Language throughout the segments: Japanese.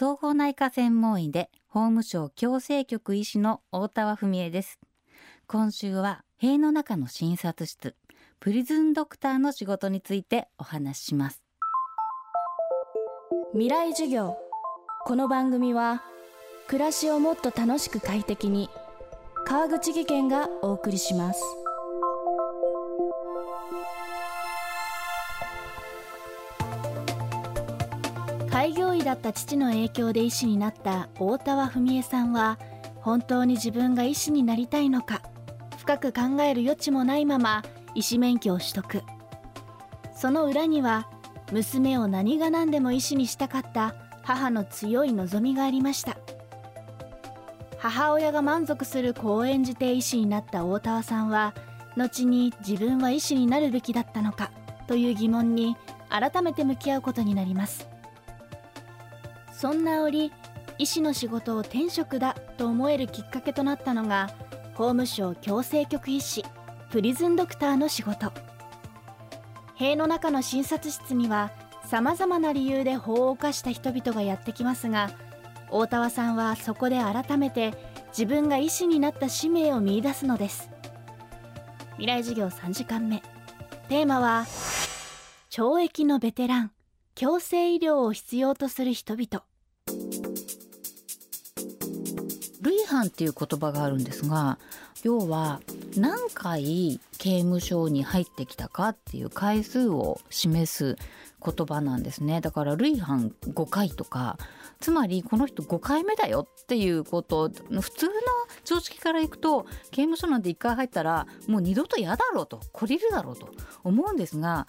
総合内科専門医で法務省矯正局医師の大田和文恵です。今週は塀の中の診察室プリズンドクターの仕事についてお話しします。未来授業。この番組は暮らしをもっと楽しく快適に川口義賢がお送りします。開業医だった父の影響で医師になった大田和文恵さんは本当に自分が医師になりたいのか深く考える余地もないまま医師免許を取得。その裏には娘を何が何でも医師にしたかった母の強い望みがありました。母親が満足する子を演じて医師になった大田さんは後に自分は医師になるべきだったのかという疑問に改めて向き合うことになります。そんな折医師の仕事を転職だと思えるきっかけとなったのが法務省矯正局医師プリズンドクターの仕事。塀の中の診察室にはさまざまな理由で法を犯した人々がやってきますが大田さんはそこで改めて自分が医師になった使命を見いだすのです。未来授業3時間目。テーマは懲役のベテラン強制医療を必要とする人々。類犯っていう言葉があるんですが要は何回刑務所に入ってきたかっていう回数を示す言葉なんですね。だから類犯5回とかつまりこの人5回目だよっていうこと普通の常識からいくと刑務所なんて1回入ったらもう二度と嫌だろうと懲りるだろうと思うんですが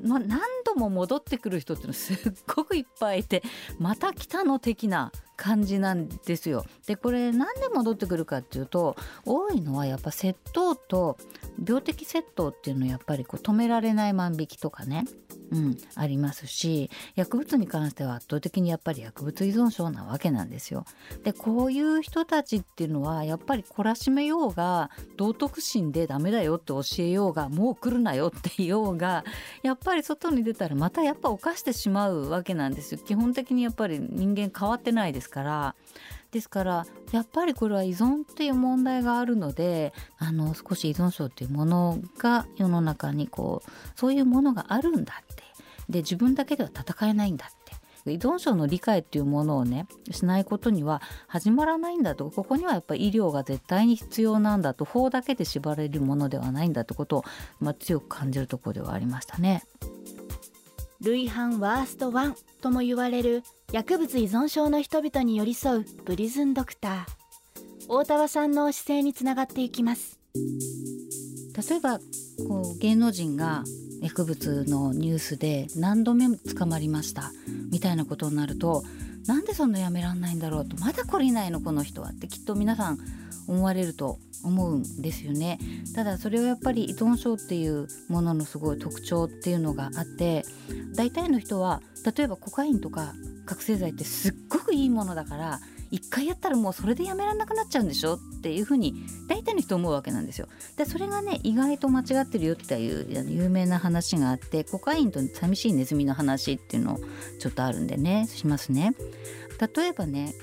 ま何度も戻ってくる人っていうのすっごくいっぱいいてまた来たの的な感じなんですよ。でこれ何で戻ってくるかっていうと多いのはやっぱ窃盗と病的窃盗っていうのはやっぱりこう止められない万引きとかねうん、ありますし薬物に関しては圧倒的にやっぱり薬物依存症なわけなんですよ。でこういう人たちっていうのはやっぱり懲らしめようが道徳心でダメだよって教えようがもう来るなよって言おうがやっぱり外に出たらまたやっぱ犯してしまうわけなんですよ。基本的にやっぱり人間変わってないですから。ですからやっぱりこれは依存っていう問題があるのであの少し依存症っていうものが世の中にこうそういうものがあるんだっで自分だけでは戦えないんだって。依存症の理解っていうものをねしないことには始まらないんだと。ここにはやっぱり医療が絶対に必要なんだと。法だけで縛られるものではないんだってことを、まあ、強く感じるところではありましたね。類犯ワースト1とも言われる薬物依存症の人々に寄り添うプリズンドクター。大田さんの姿勢につながっていきます。例えばこう芸能人が薬物のニュースで何度目捕まりました？みたいなことになるとなんでそんなやめらんないんだろうとまだ懲りないのこの人はってきっと皆さん思われると思うんですよね。ただそれはやっぱり依存症っていうもののすごい特徴っていうのがあって大体の人は例えばコカインとか覚醒剤ってすっごくいいものだから一回やったらもうそれでやめられなくなっちゃうんでしょっていうふうに大体の人思うわけなんですよ。でそれがね意外と間違ってるよっていう有名な話があってコカインと寂しいネズミの話っていうのちょっとあるんでねしますね。例えばね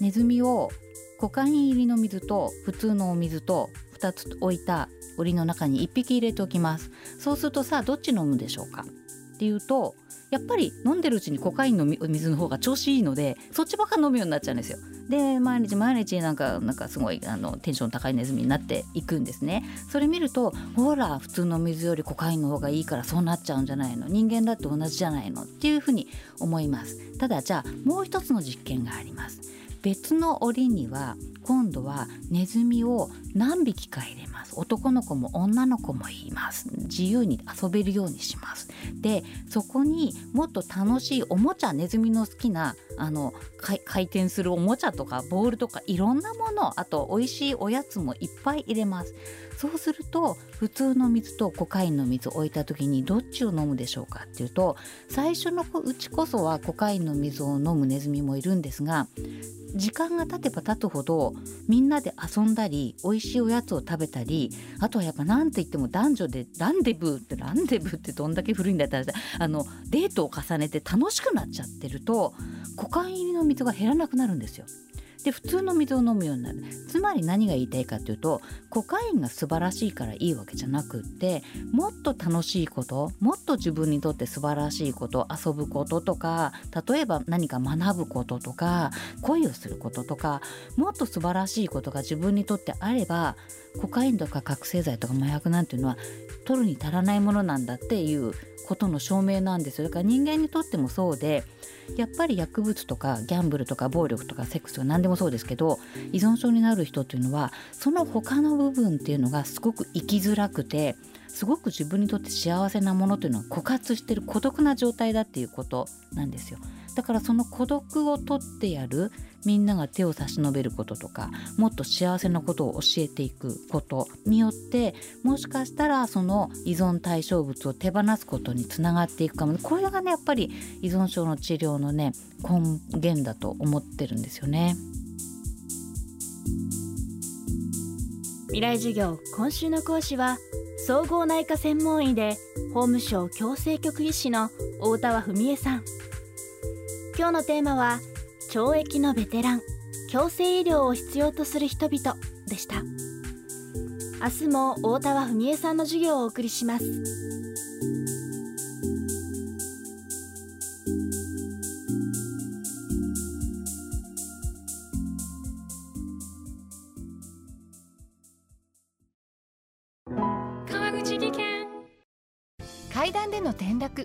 ネズミをコカイン入りの水と普通のお水と2つ置いた檻の中に1匹入れておきますそうするとさどっち飲むでしょうかっていうとやっぱり飲んでるうちにコカインの水の方が調子いいのでそっちばっか飲むようになっちゃうんですよ。で毎日毎日なんかなんかすごいあのテンション高いネズミになっていくんですね。それ見るとほら普通の水よりコカインの方がいいからそうなっちゃうんじゃないの人間だって同じじゃないのっていうふうに思います。ただじゃあもう一つの実験があります。別の檻には今度はネズミを何匹か入れます。男の子も女の子もいます。自由に遊べるようにします。でそこにもっと楽しいおもちゃネズミの好きなあの回転するおもちゃとかボールとかいろんなものあと美味しいおやつもいっぱい入れます。そうすると普通の水とコカインの水を置いた時にどっちを飲むでしょうかっていうと最初のうちこそはコカインの水を飲むネズミもいるんですが時間が経てば経つほどみんなで遊んだり美味しいおやつを食べたりあとはやっぱ何と言っても男女でランデブーってランデブーってどんだけ古いんだったらあのデートを重ねて楽しくなっちゃってると股間入りの水が減らなくなるんですよ。で普通の水を飲むようになる。つまり何が言いたいかというとコカインが素晴らしいからいいわけじゃなくってもっと楽しいこともっと自分にとって素晴らしいこと遊ぶこととか例えば何か学ぶこととか恋をすることとかもっと素晴らしいことが自分にとってあればコカインとか覚醒剤とか麻薬なんていうのは取るに足らないものなんだっていうことの証明なんですよだから人間にとってもそうでやっぱり薬物とかギャンブルとか暴力とかセックスとか何でもそうですけど依存症になる人っていうのはその他の部分っていうのがすごく生きづらくてすごく自分にとって幸せなものというのは枯渇してる孤独な状態だっていうことなんですよ。だからその孤独を取ってやるみんなが手を差し伸べることとかもっと幸せなことを教えていくことによってもしかしたらその依存対象物を手放すことにつながっていくかもこれがねやっぱり依存症の治療のね根源だと思ってるんですよね。未来授業今週の講師は総合内科専門医で法務省矯正局医師の大田文恵さん今日のテーマは懲役のベテラン強制医療を必要とする人々でした。明日も大田文恵さんの授業をお送りします。川口技研。階段での転落